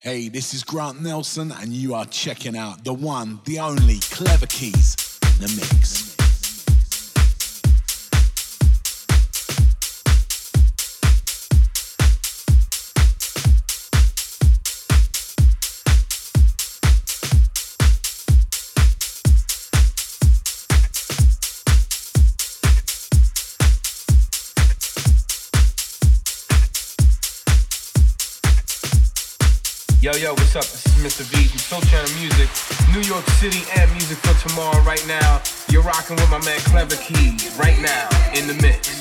Hey, this is Grant Nelson, and you are checking out the one, the only KlevaKeys in the mix. Yo, yo, what's up? This is Mr. V from Soul Channel Music, New York City, and Music for Tomorrow right now. You're rocking with my man KlevaKeys right now in the mix.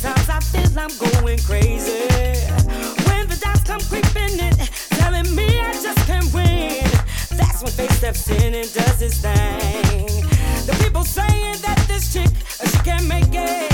Times I feel I'm going crazy. When the doubts come creeping in, telling me I just can't win. That's when faith steps in and does its thing. The people saying that this chick, she can't make it.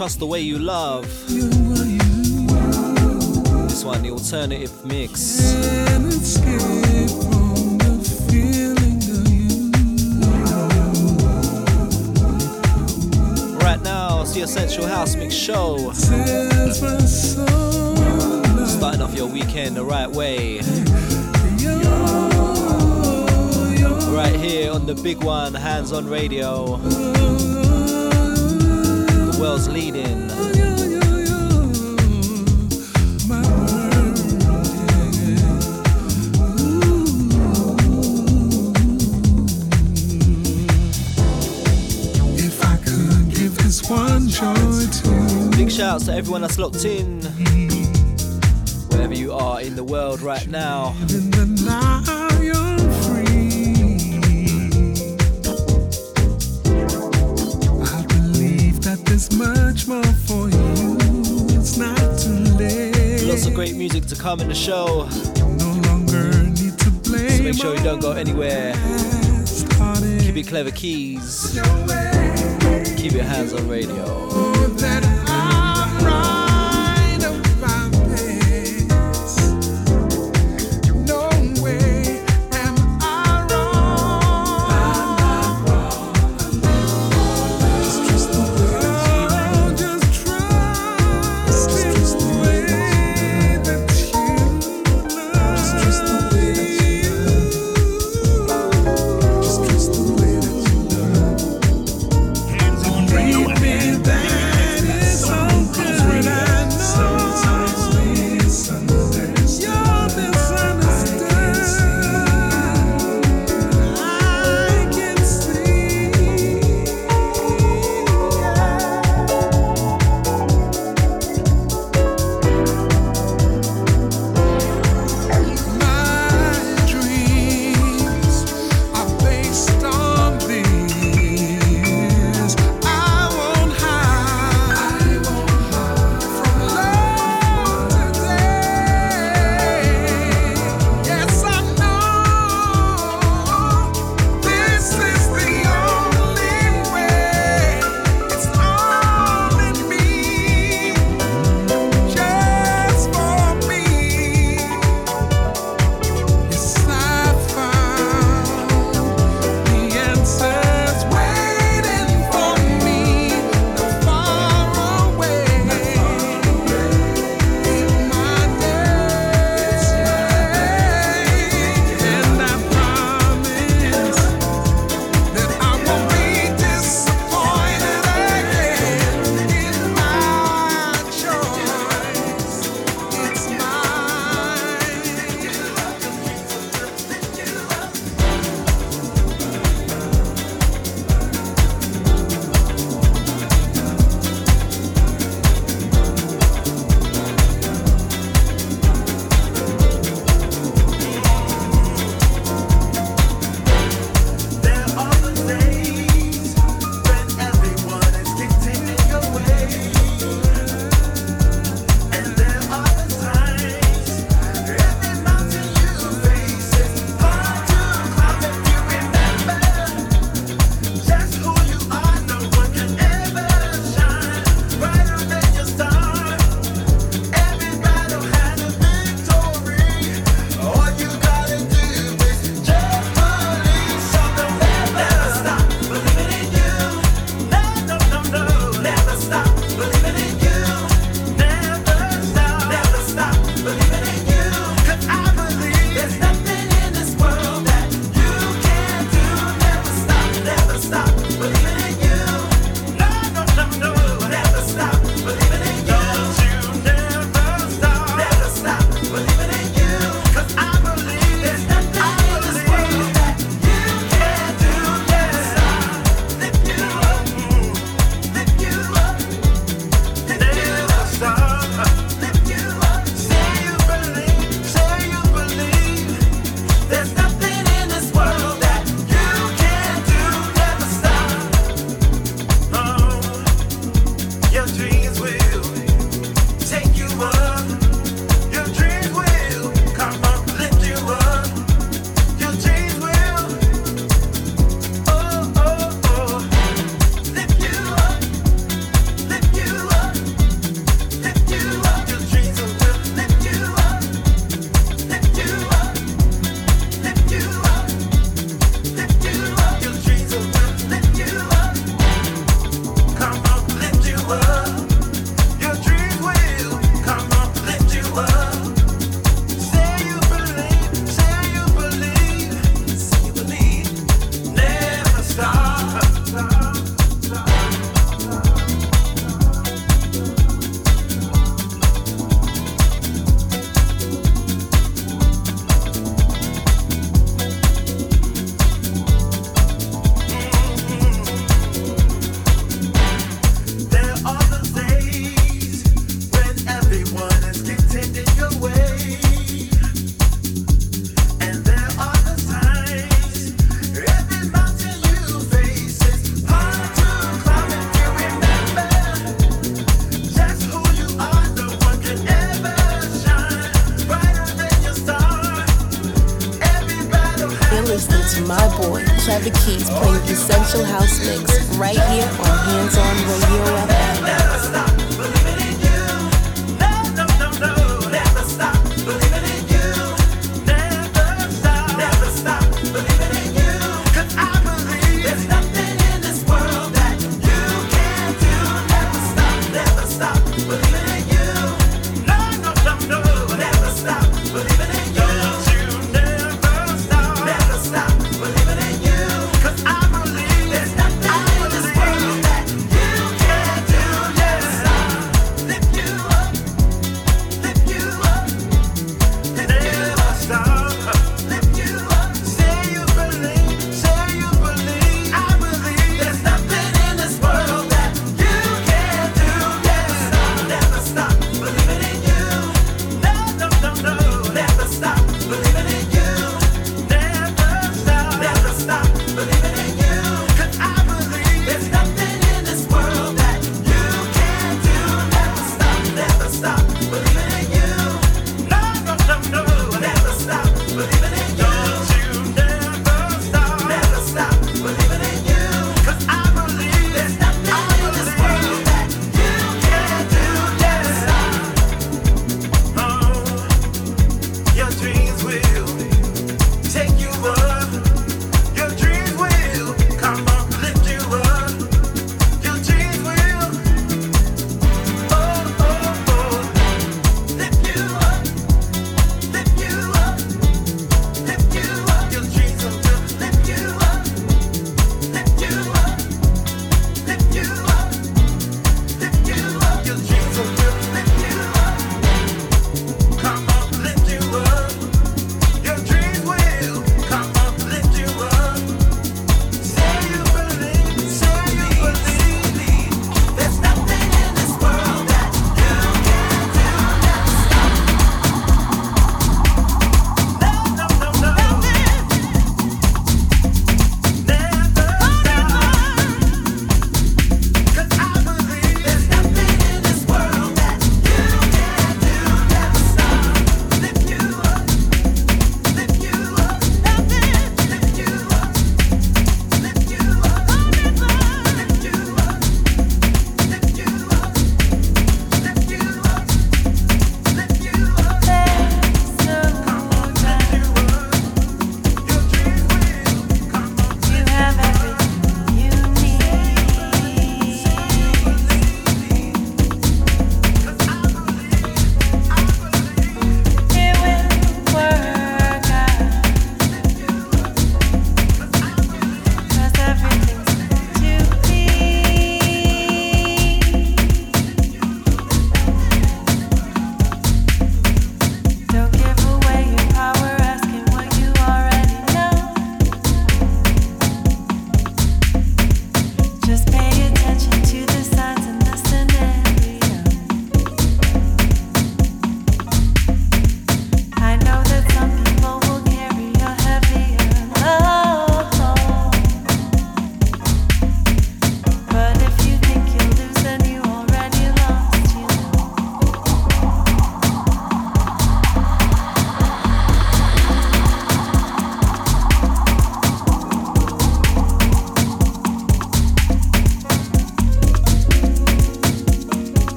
Trust the Way You Love. This one, the alternative mix. Right now, it's the Essential House Mix Show. Starting off your weekend the right way. right here on the big one, Handz On Radio world's leading. Big shouts to everyone that's locked in. Wherever you are in the world right now. of great music to come in the show. No so make sure you don't go anywhere. Keep it KlevaKeys. Keep your Handz On Radio.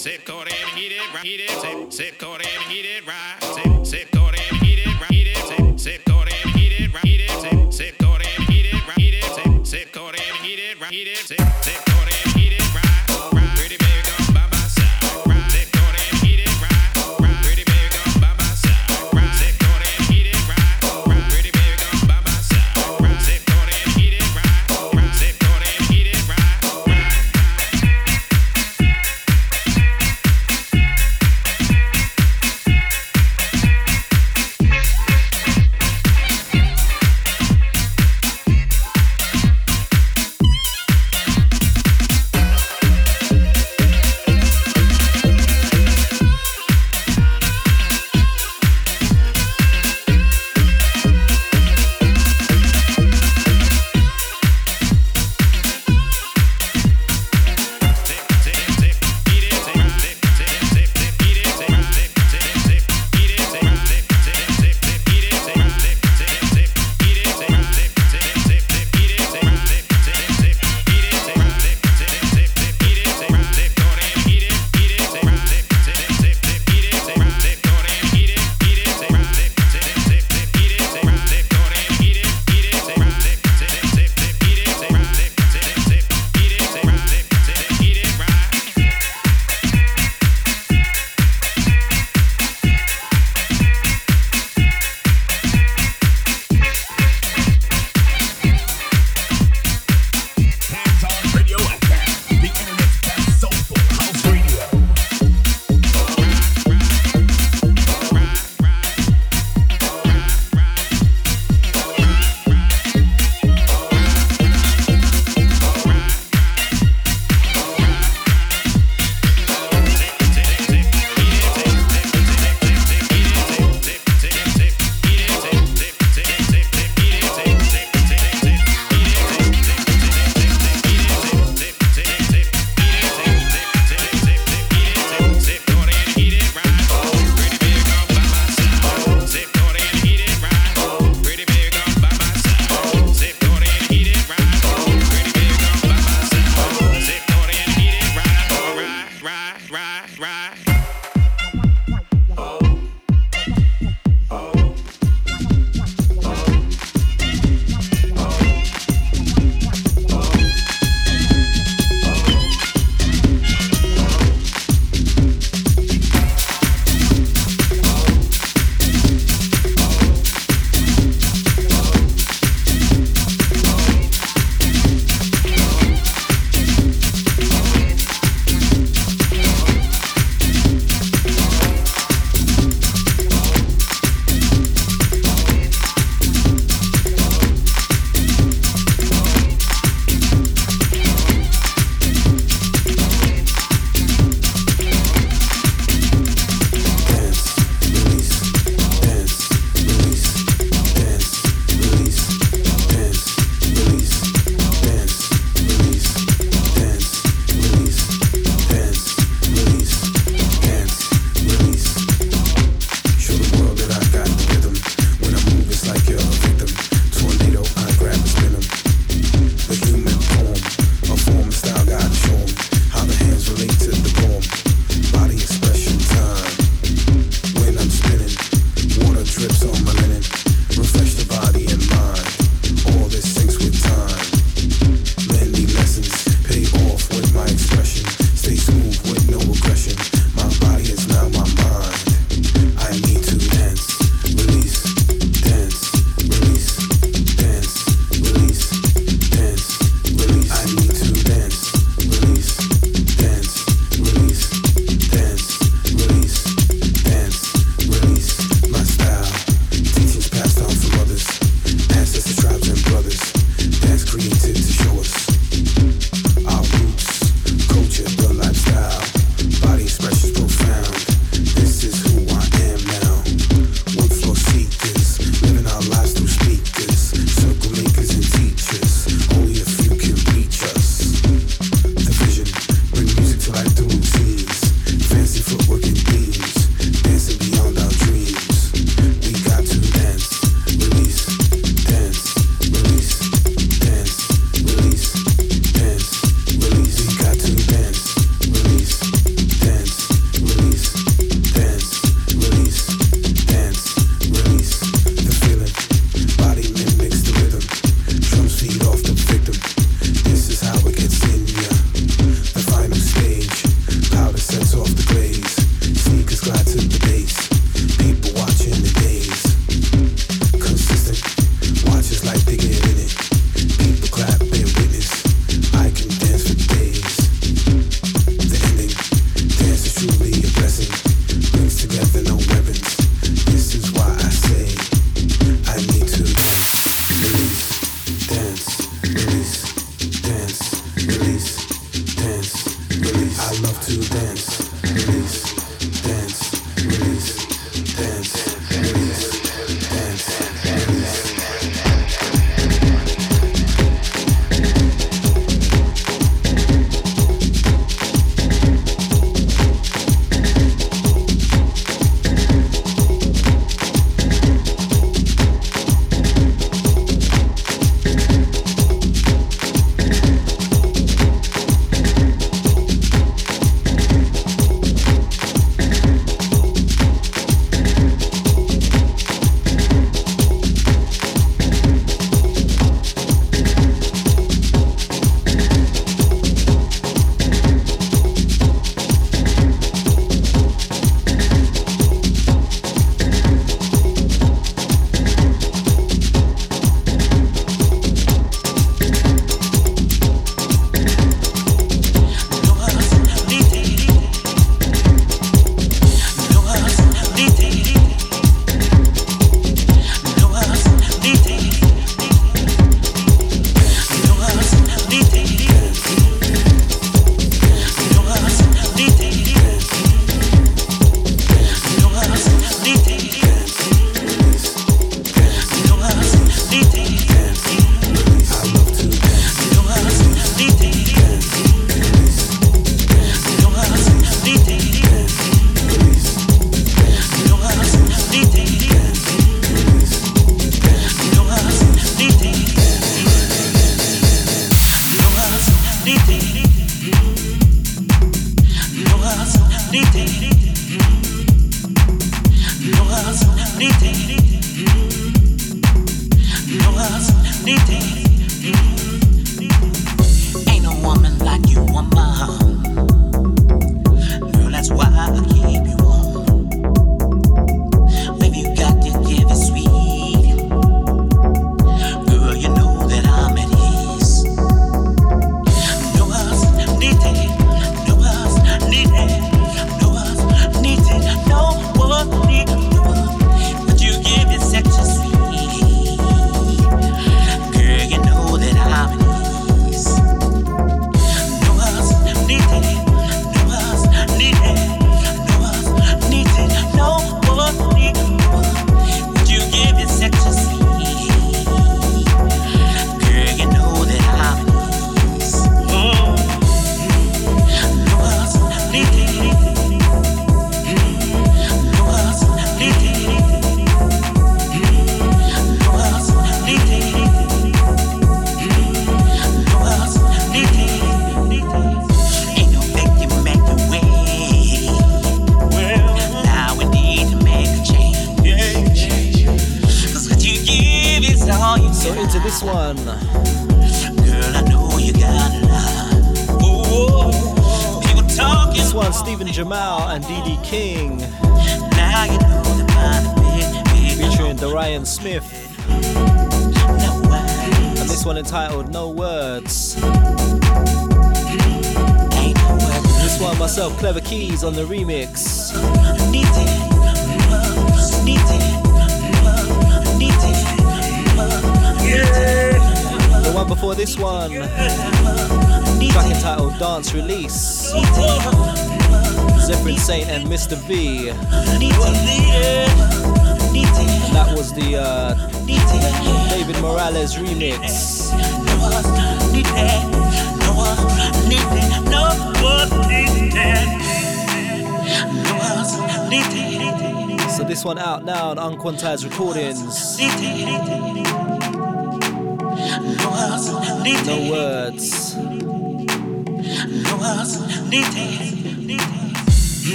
Sip, go there and get it right. Get it. Sip, sip, go and get it right.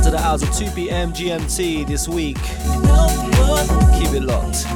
after the hours of 2 p.m. GMT this week. Keep it locked.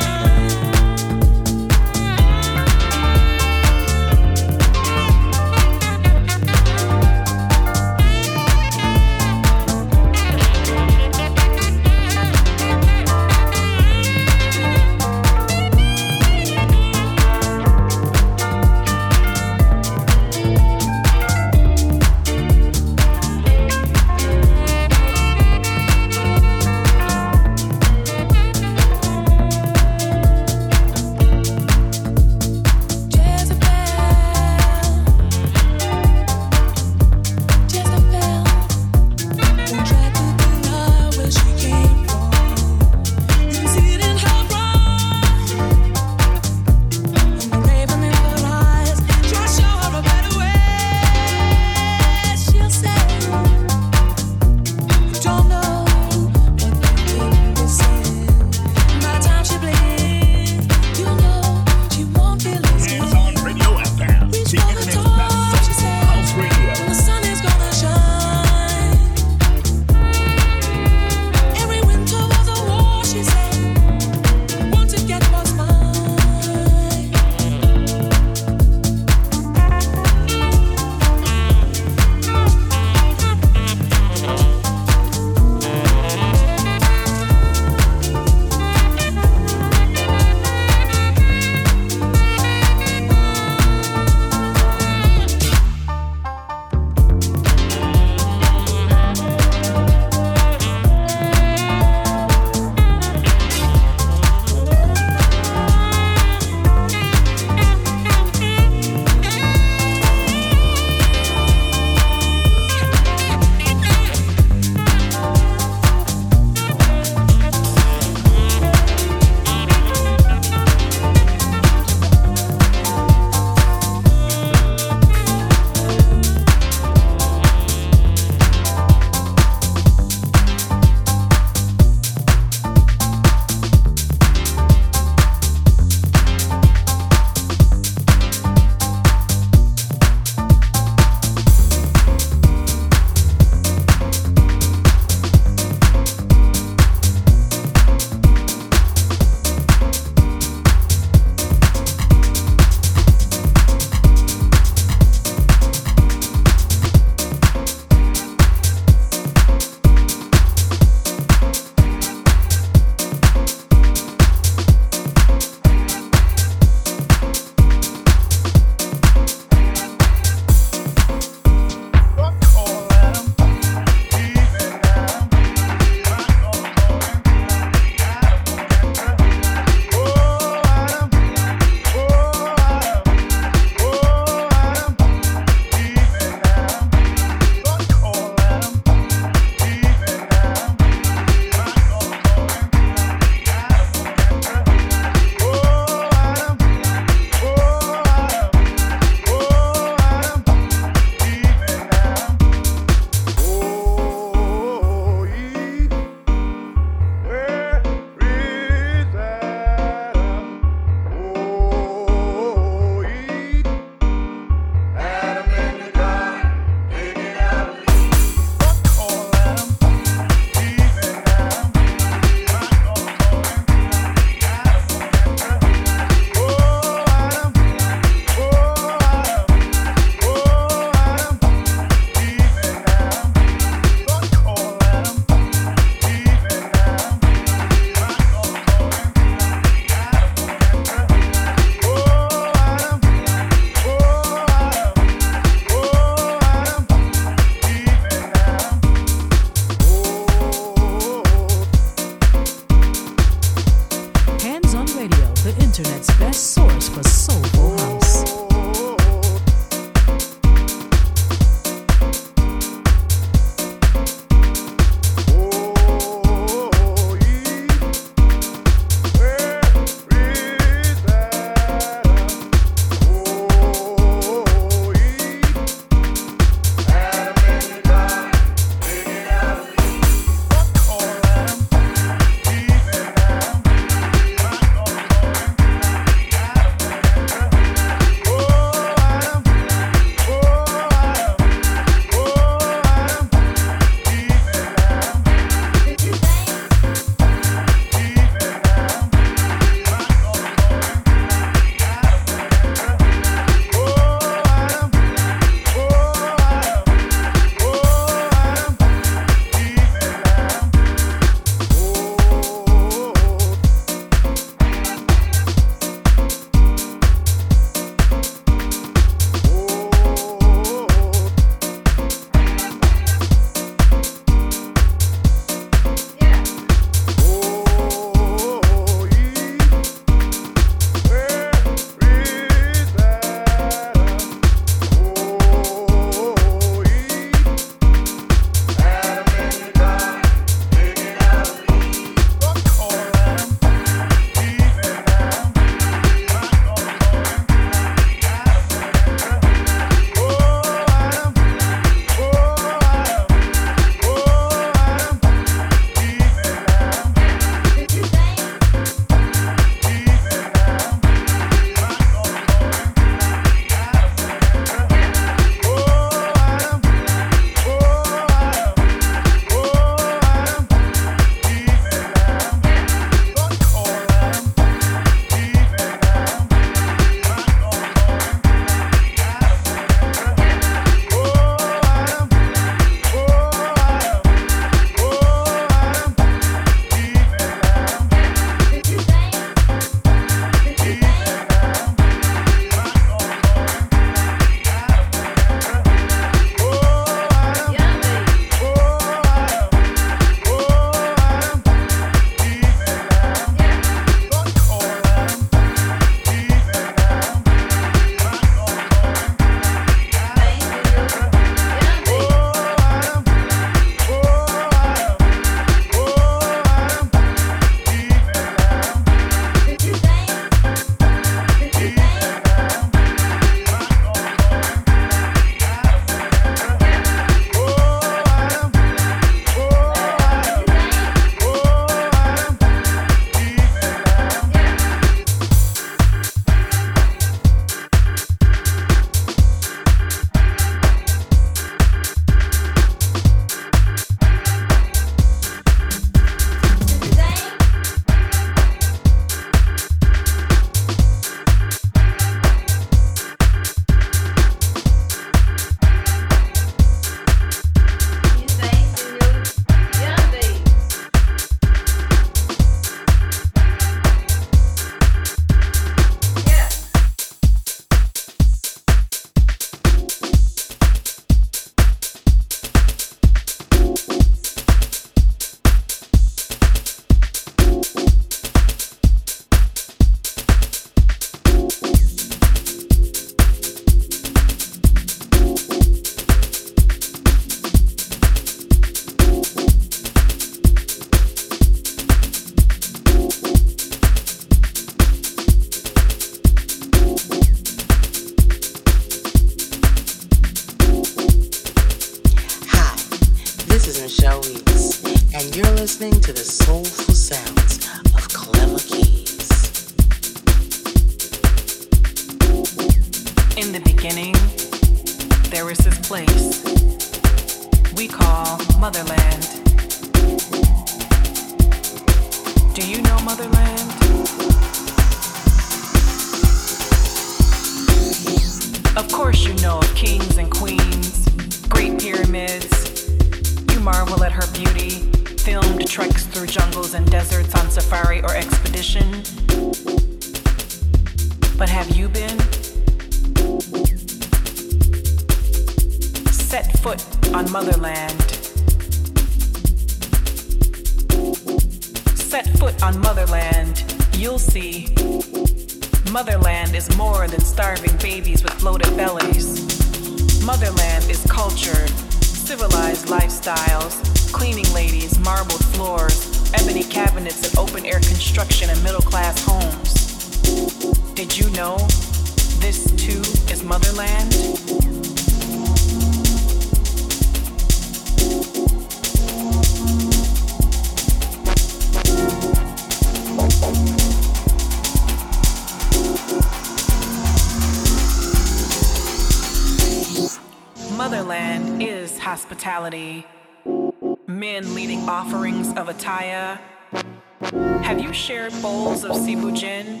Have you shared bowls of sibujin?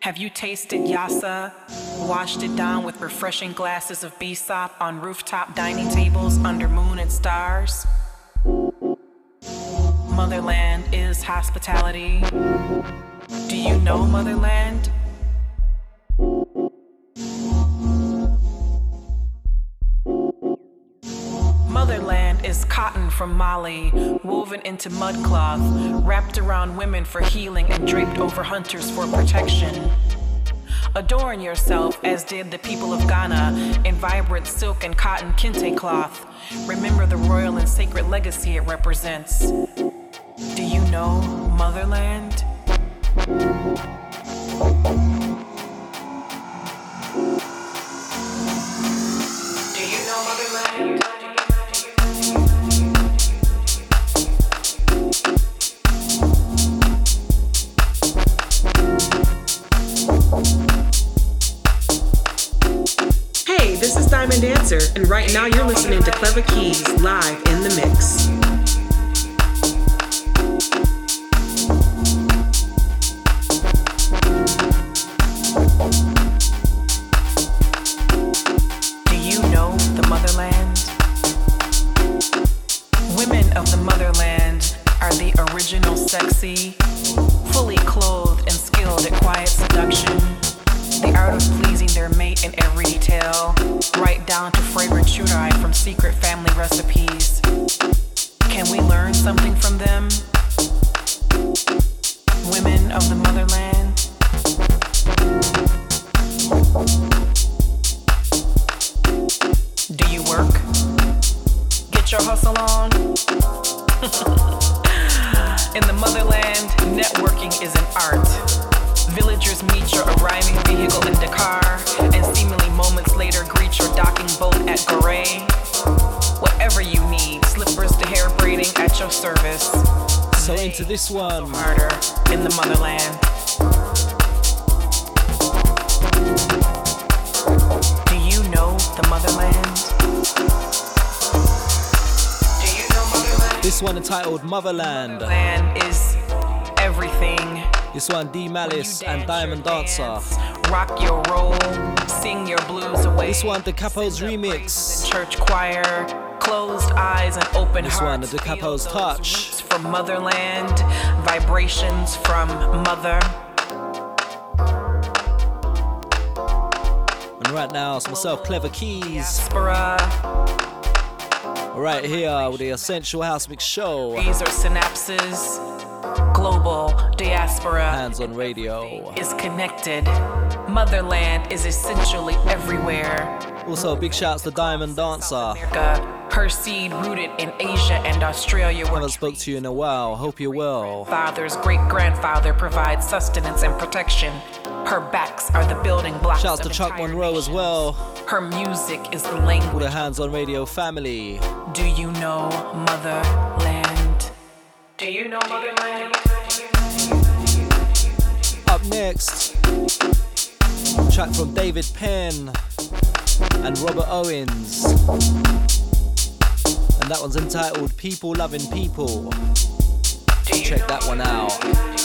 Have you tasted yassa? Washed it down with refreshing glasses of sop on rooftop dining tables under moon and stars? Motherland is hospitality. Do you know Motherland? Cotton from Mali, woven into mudcloth, wrapped around women for healing and draped over hunters for protection. Adorn yourself as did the people of Ghana in vibrant silk and cotton kente cloth. Remember the royal and sacred legacy it represents. Do you know Motherland? And right now you're listening to KlevaKeys live in the mix. One entitled Motherland. Land is everything. This one D-Malice and Diamondancer. Rock your roll, sing your blues away. This one Da Capo's remix. Church choir, closed eyes and open This one hearts. Da Capo's touch. From motherland, vibrations from mother. And right now it's myself, KlevaKeys. Diaspora. Right here with the Essential House Mix Show. These are synapses. Global diaspora Handz On Radio. is connected. Motherland is essentially everywhere. Also, big shouts to Diamondancer. America, her seed rooted in Asia and Australia, where Haven't spoke to you in a while. Hope you're well. father's great grandfather provides sustenance and protection. Her backs are the building blocks. Shouts to Chuck Monroe as well. Her music is the language. the Handz On Radio family. Do you know Motherland? Do you know Motherland? Up next, track from David Penn and Robert Owens. And that one's entitled People Loving People. Check that one out.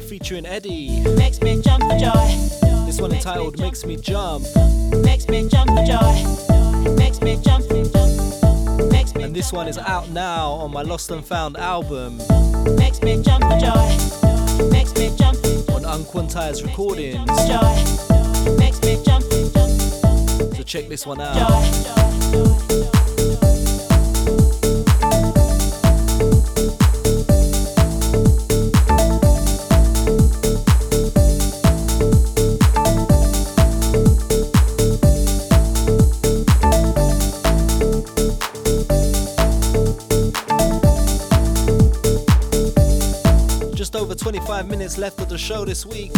Featuring Eddy. Makes me jump for joy. This one entitled Makes Me Jump. Makes me jump for joy. Makes me jump. And this one is out now on my Lost and Found album. Makes me jump for joy. Makes me jump. On Unquantize's recordings. Makes me jump. So check this one out. the show this week.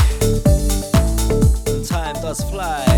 And time does fly.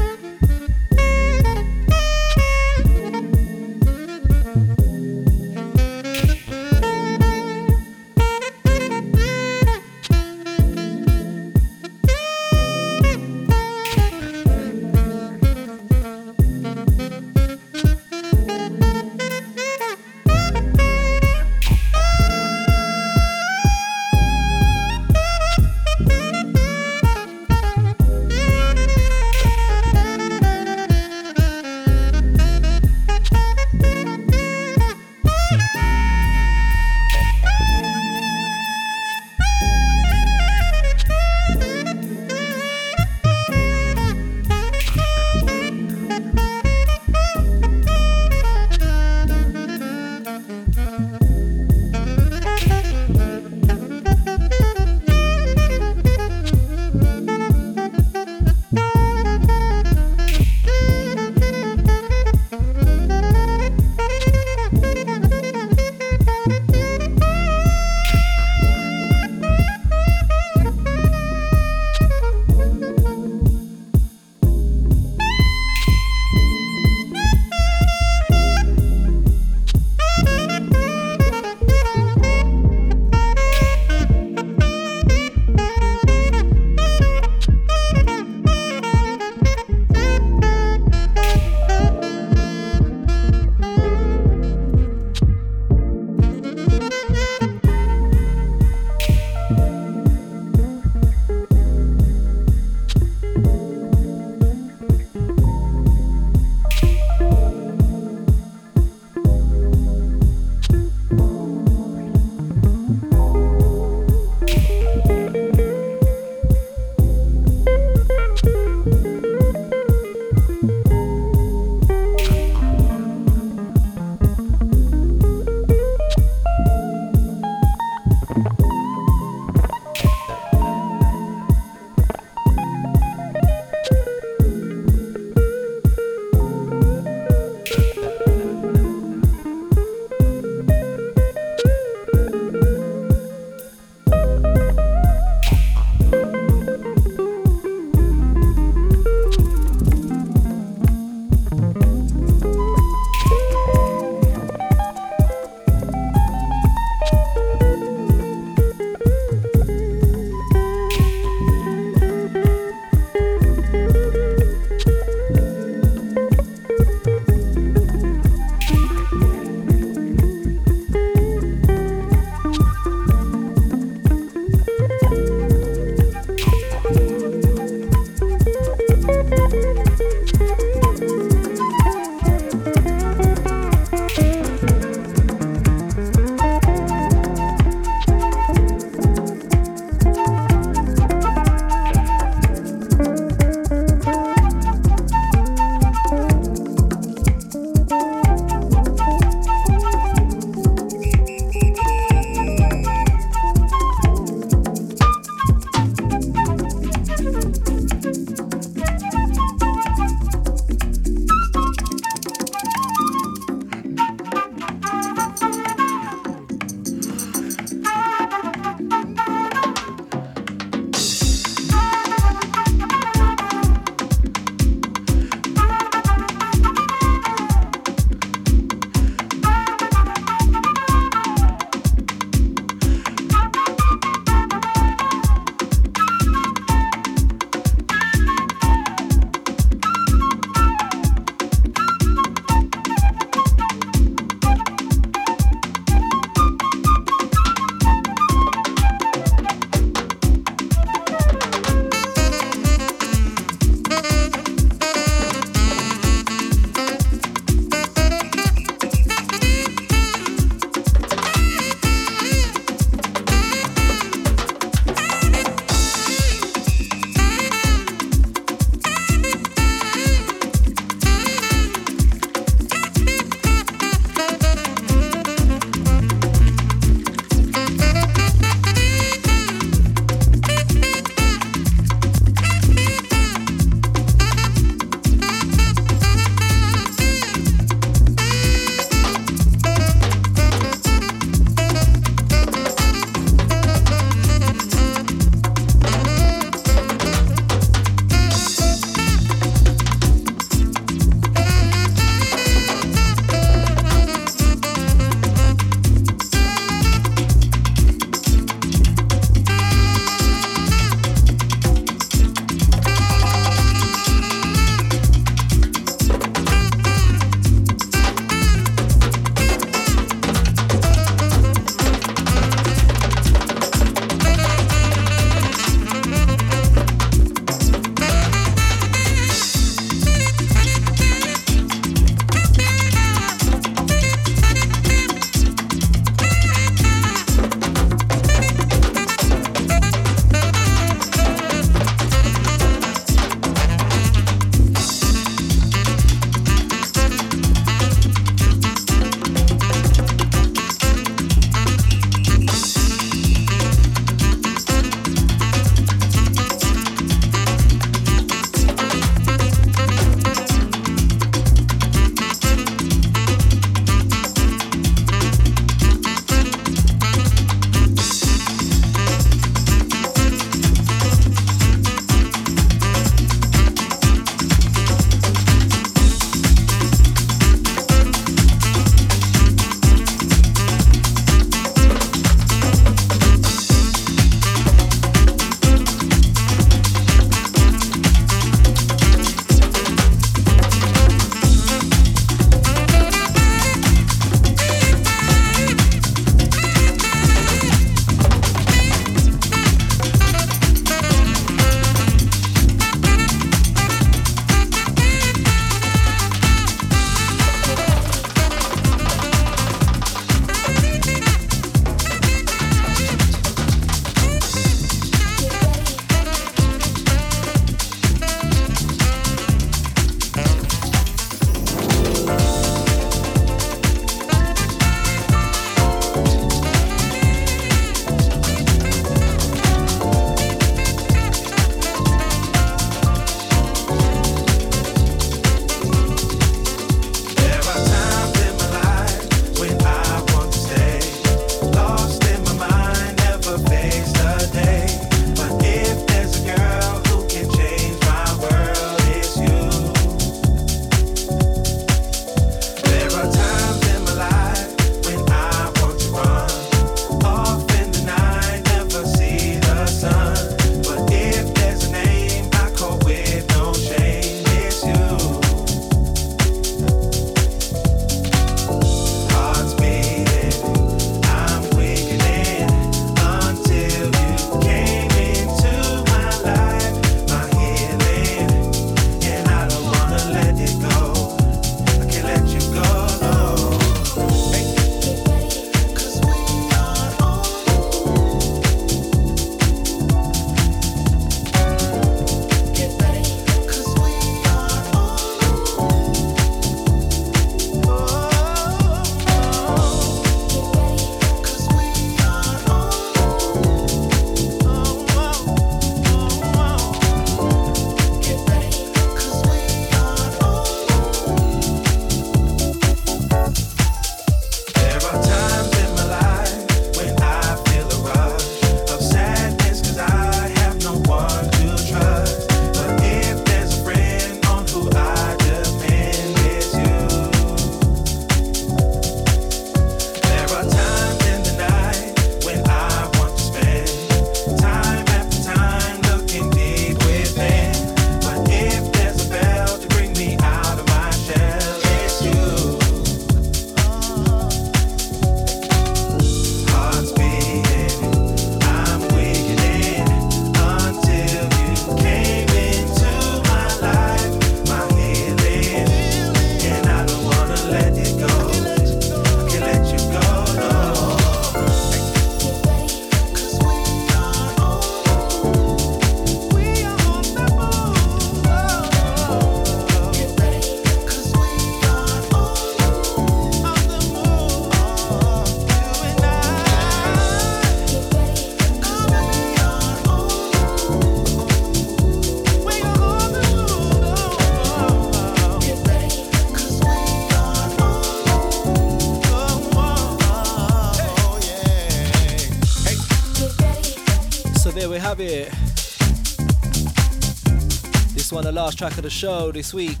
Track of the show this week.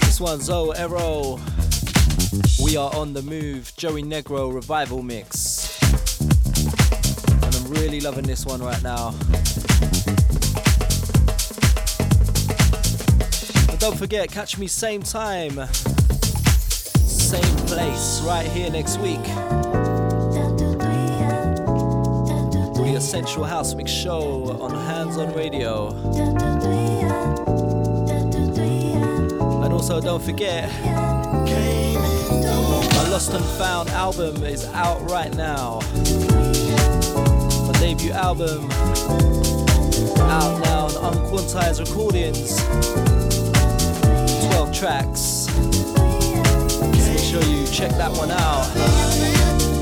This one's Zo! Erro. We are on the move. Joey Negro revival mix. And I'm really loving this one right now. But don't forget, catch me same time, same place, right here next week. Essential House Mix Show on Handz On Radio. And also, don't forget, my Lost and Found album is out right now. My debut album out now on Unquantized Recordings. 12 tracks. So make sure you check that one out.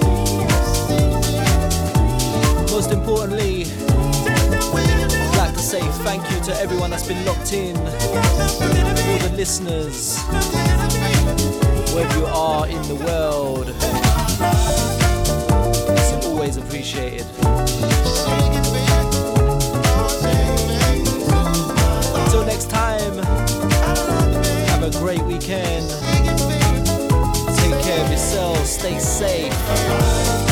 Most importantly, I'd like to say thank you to everyone that's been locked in, all the listeners, wherever you are in the world. It's always appreciated. Until next time, have a great weekend. Take care of yourselves, stay safe.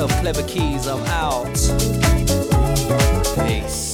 Myself, KlevaKeys, I'm out. Peace.